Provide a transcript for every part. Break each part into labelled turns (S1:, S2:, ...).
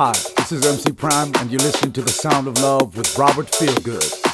S1: Hi, this is MC Pryme, and you're listening to The Sound of Love with Robert Feelgood.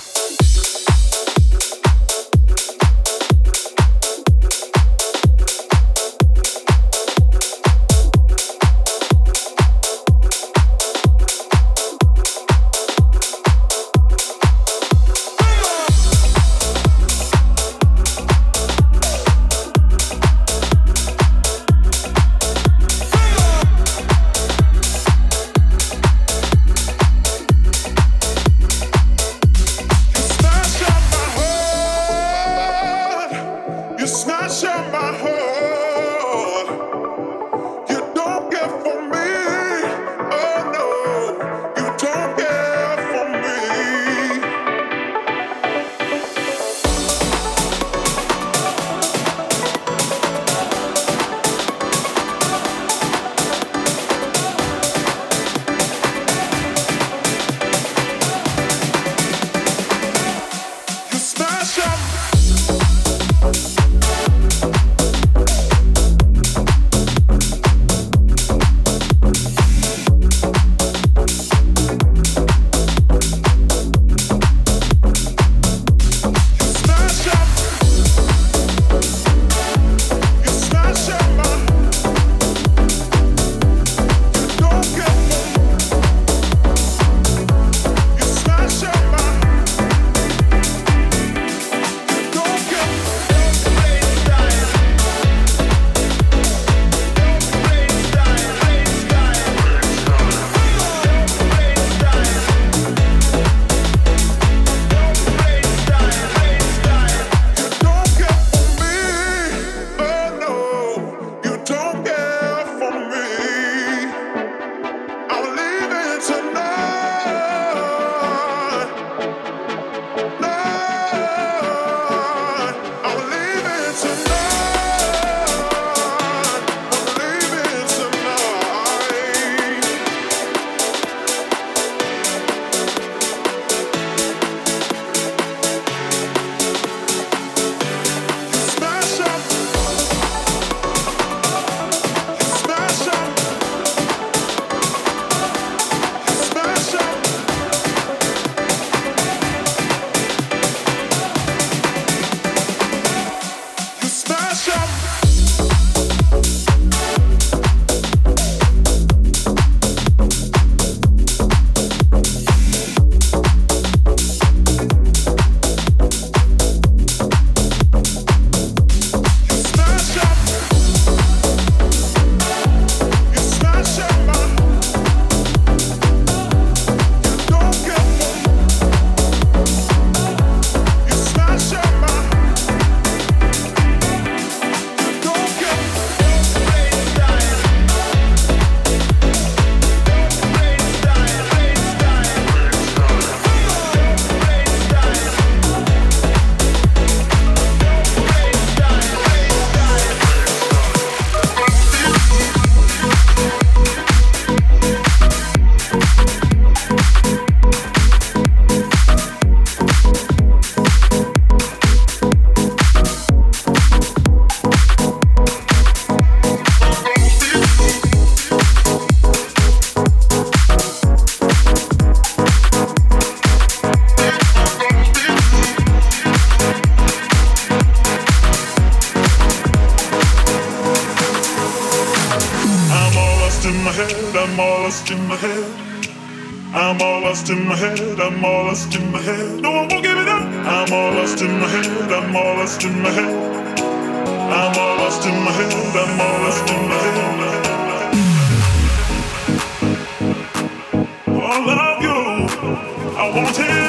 S2: lost in my head, I'm all lost in my head. No, I won't
S1: give it up.
S2: I'm all lost in my head, I'm all lost
S1: in my head. I'm all lost in
S3: my head, I'm all lost in my head.
S4: Oh, I love you, I won't tell.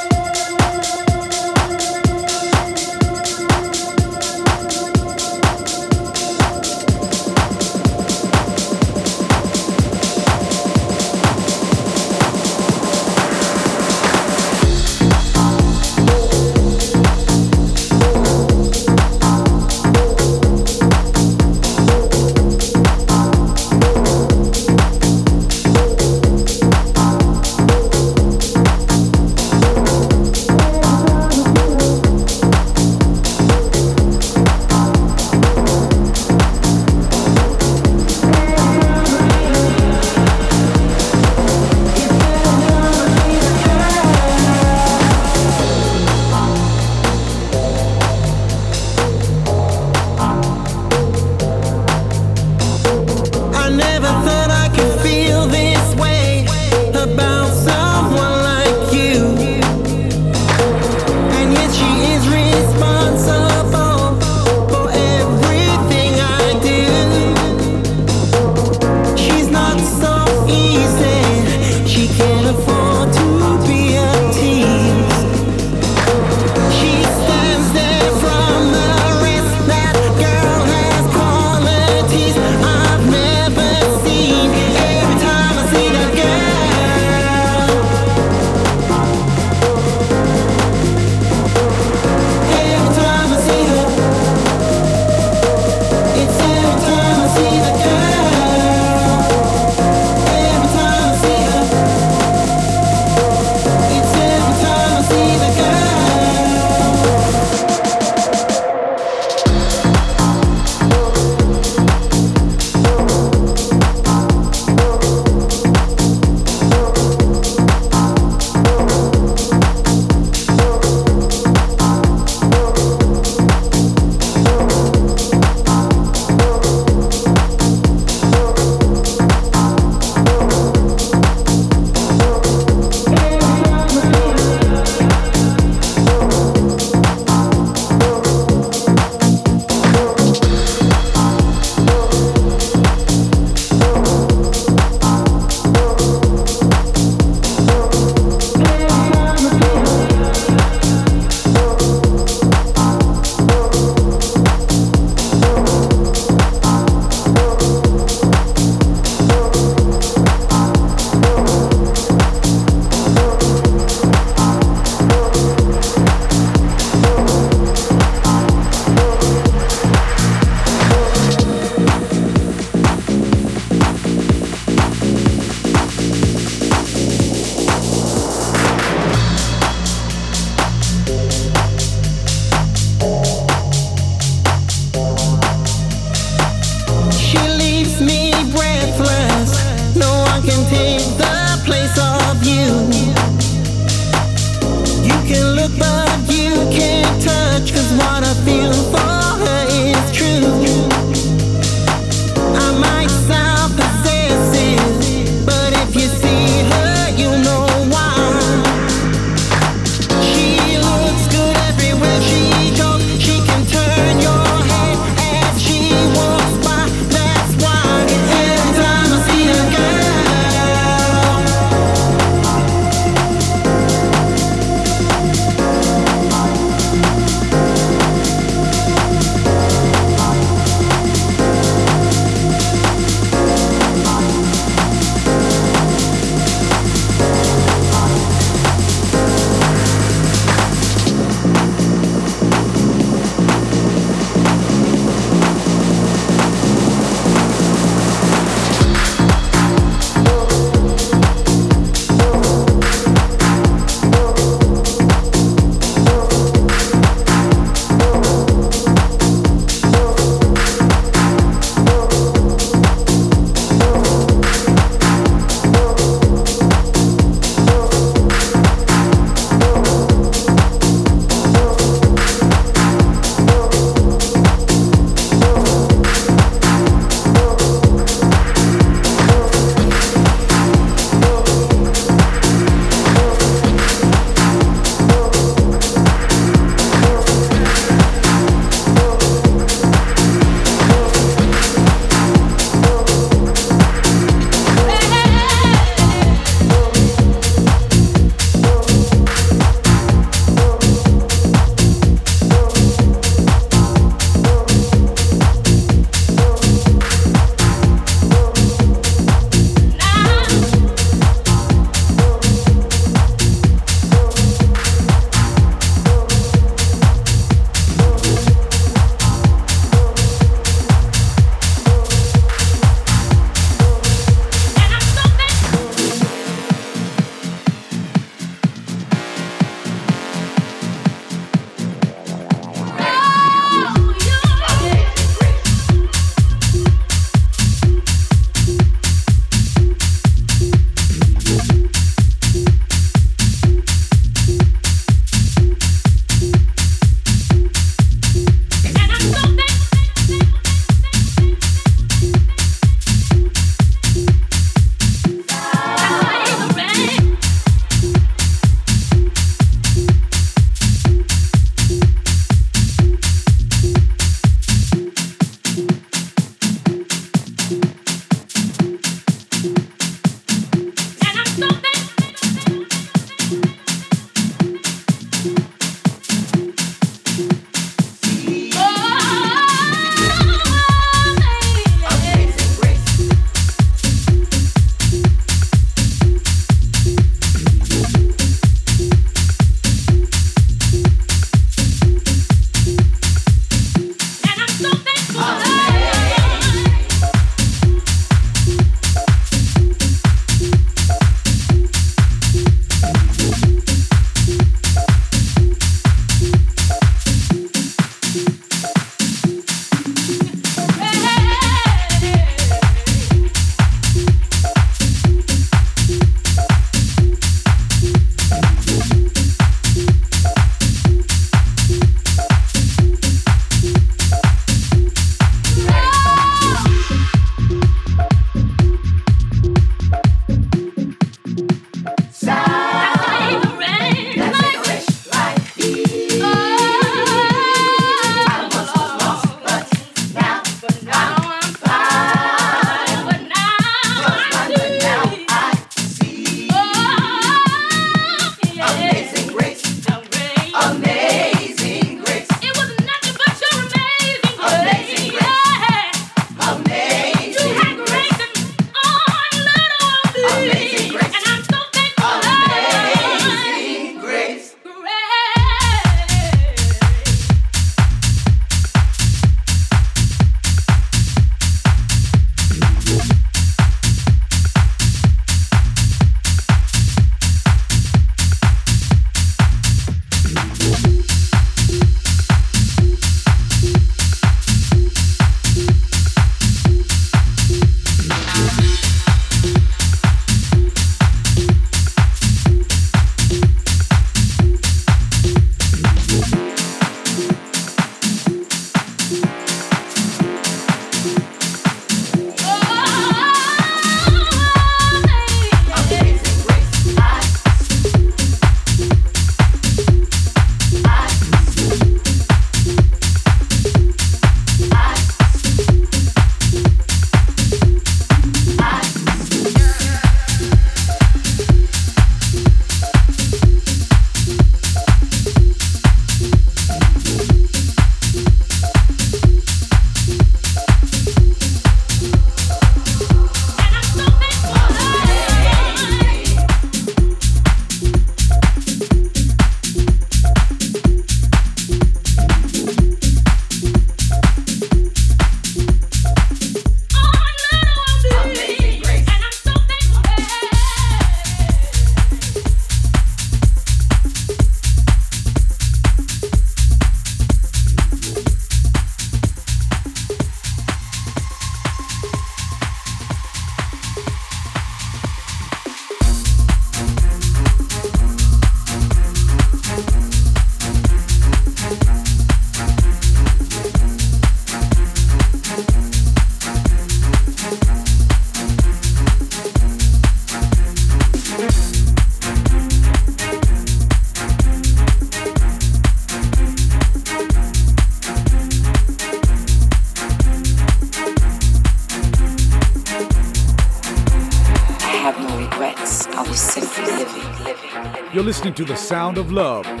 S4: To the sound of love.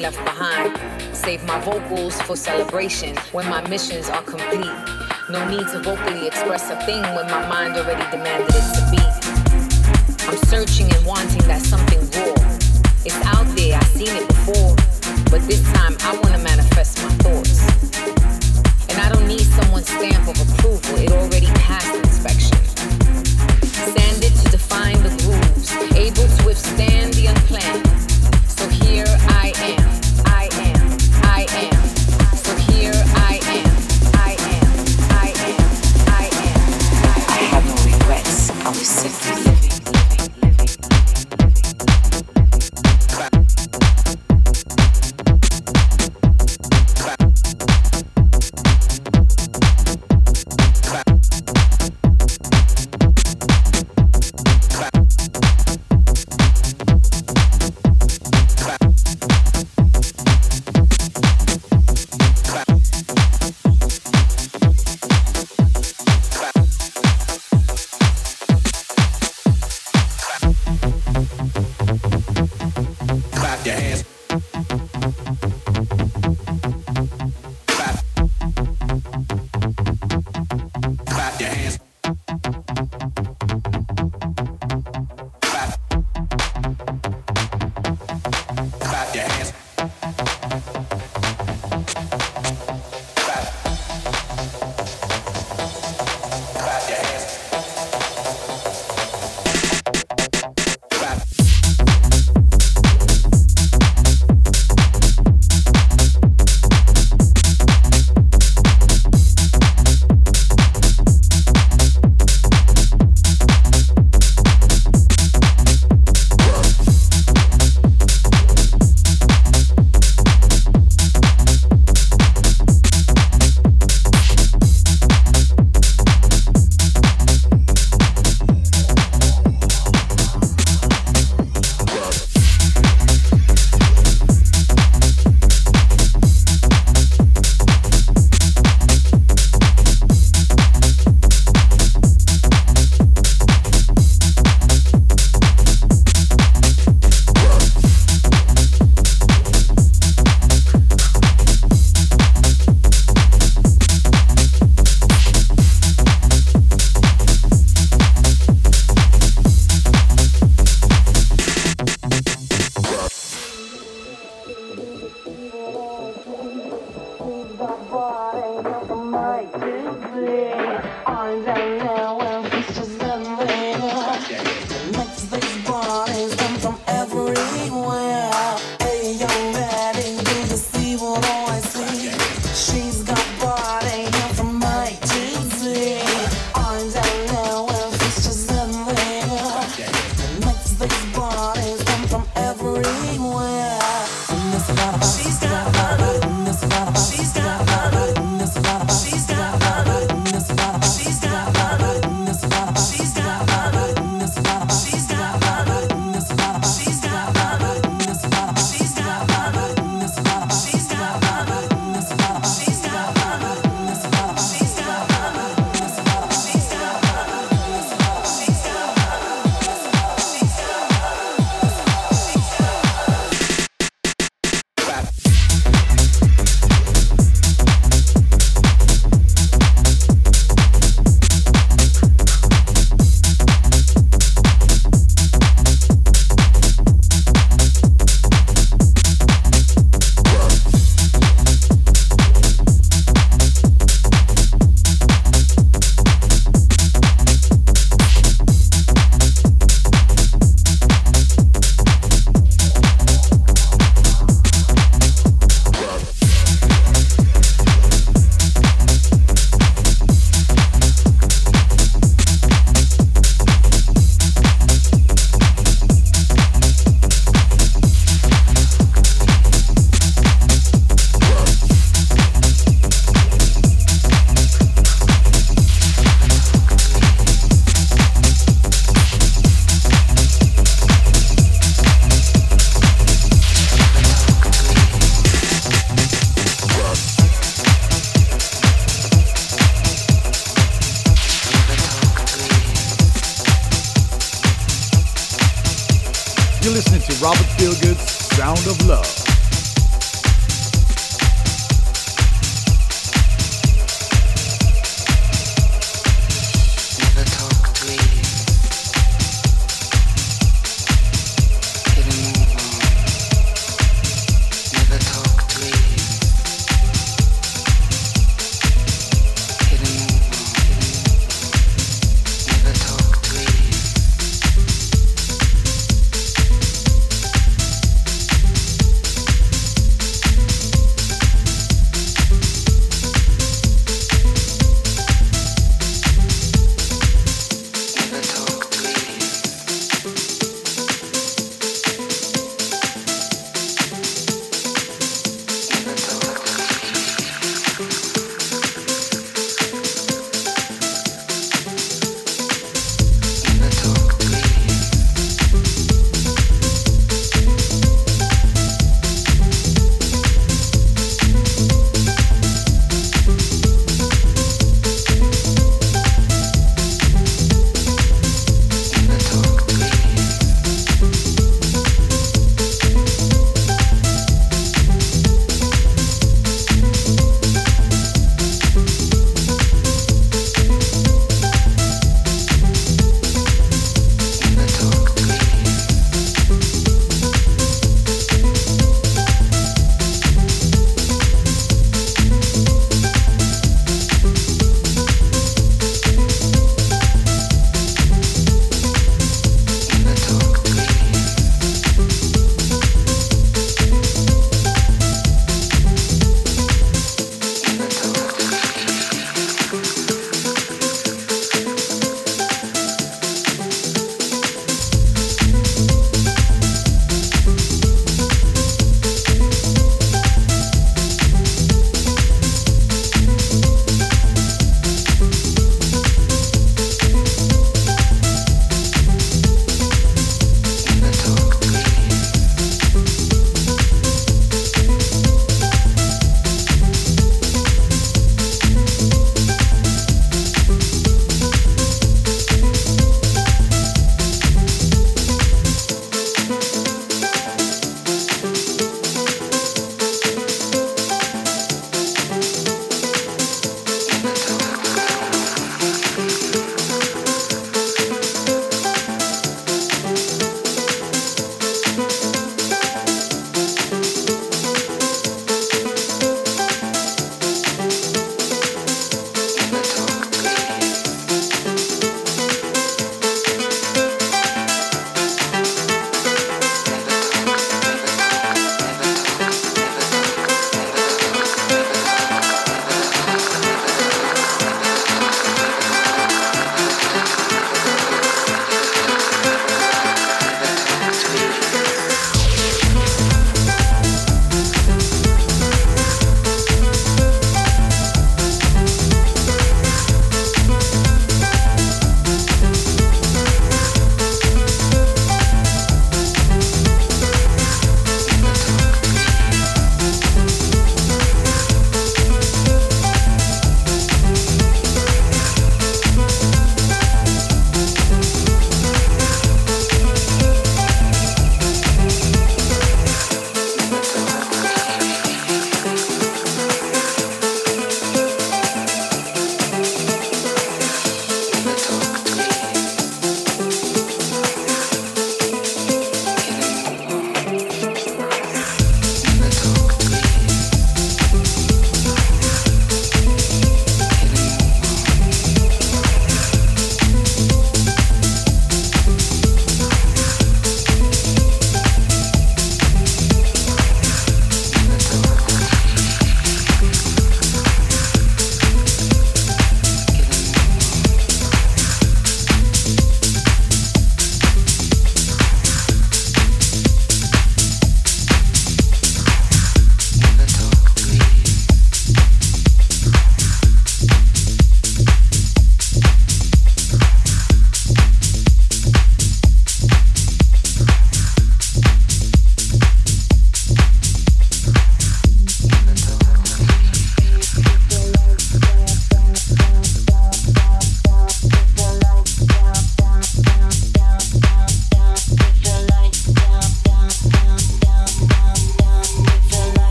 S4: Left behind. Save my vocals for celebration when my missions are complete. No need to vocally express a thing when my mind already demanded it to be. I'm searching and wanting that something raw. It's out there, I've seen it before. But this time I want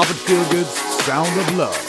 S5: Robert Feelgood's Sound of Love.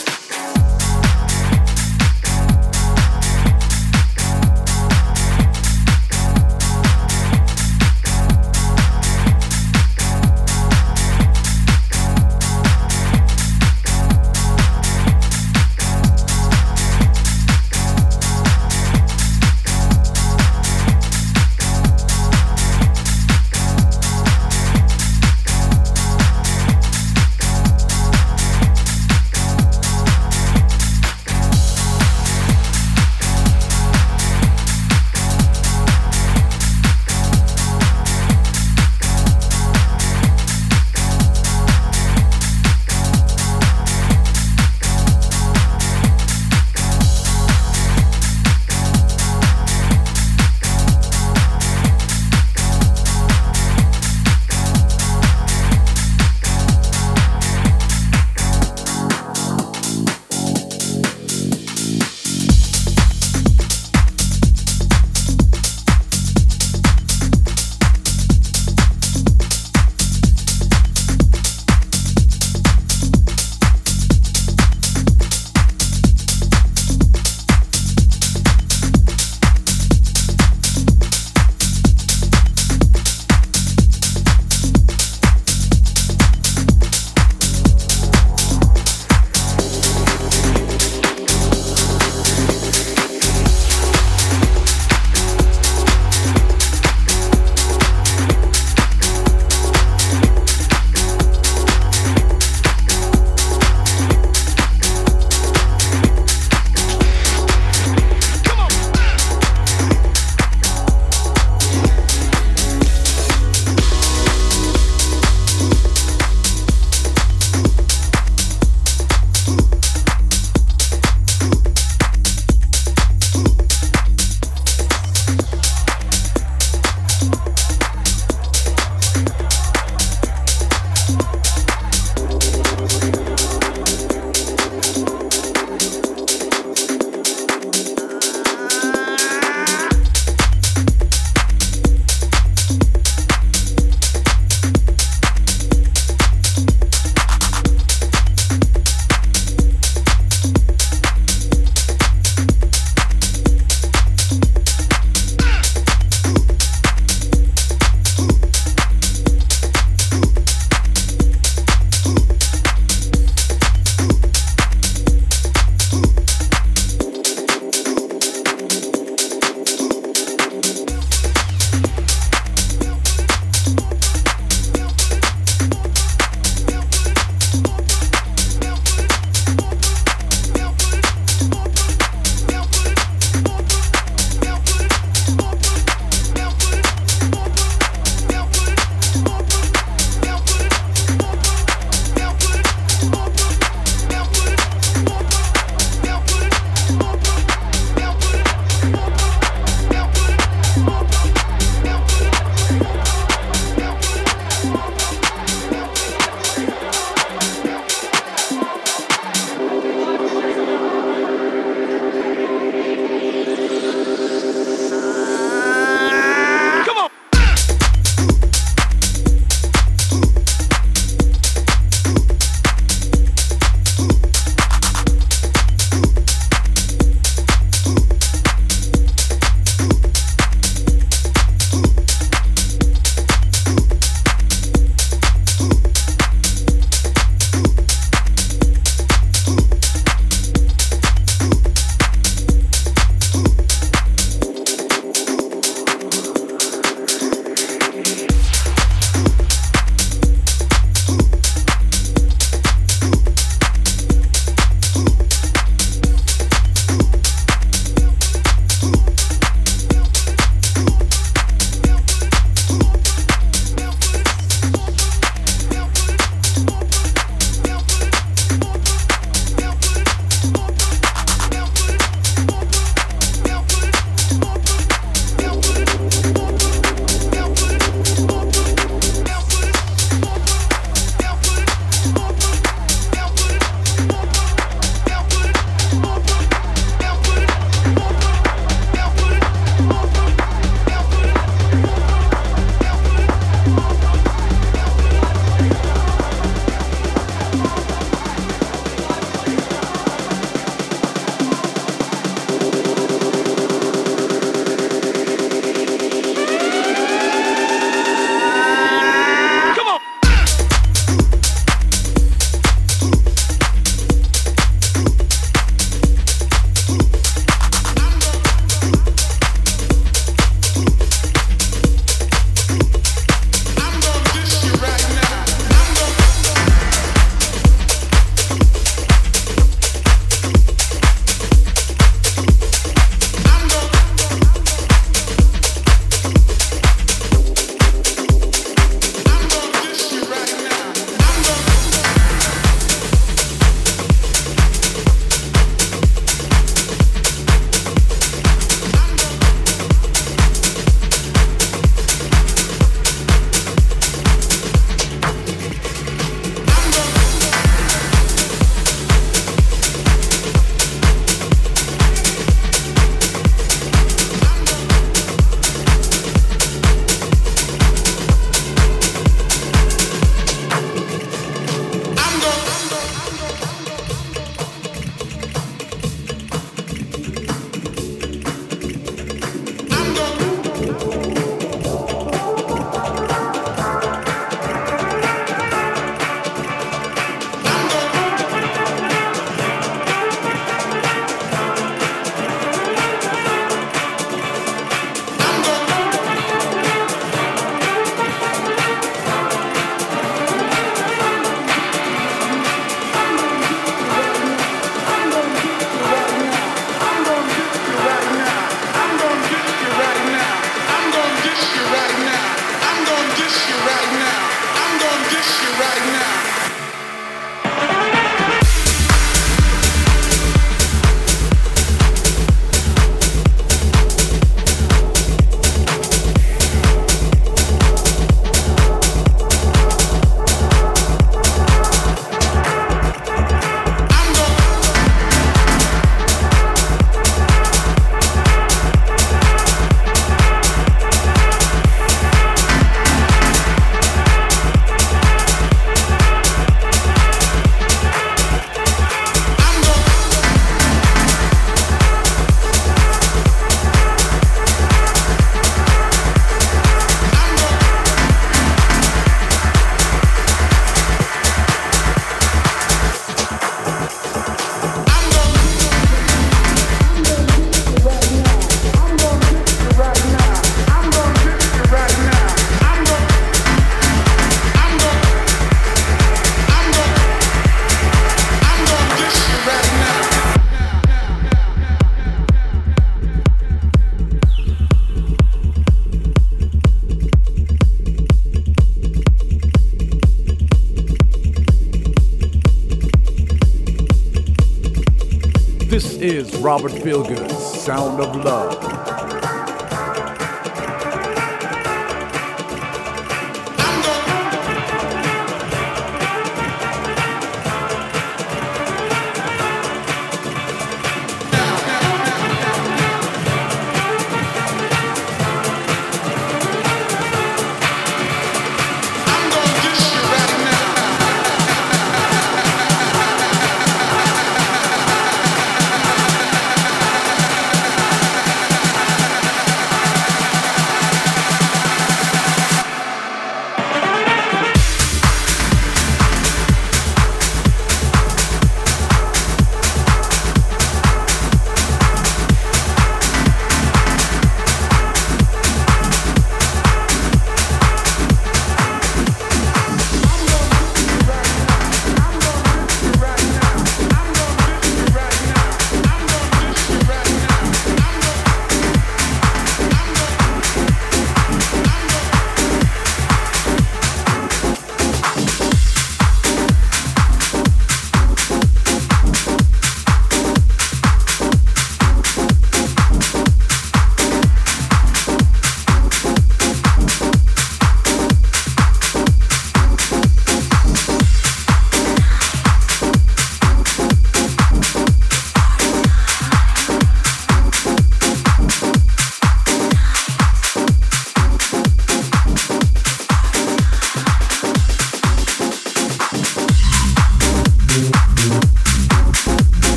S1: Robert Feelgood, Sound of Love.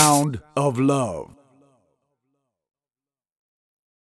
S5: Sound of love.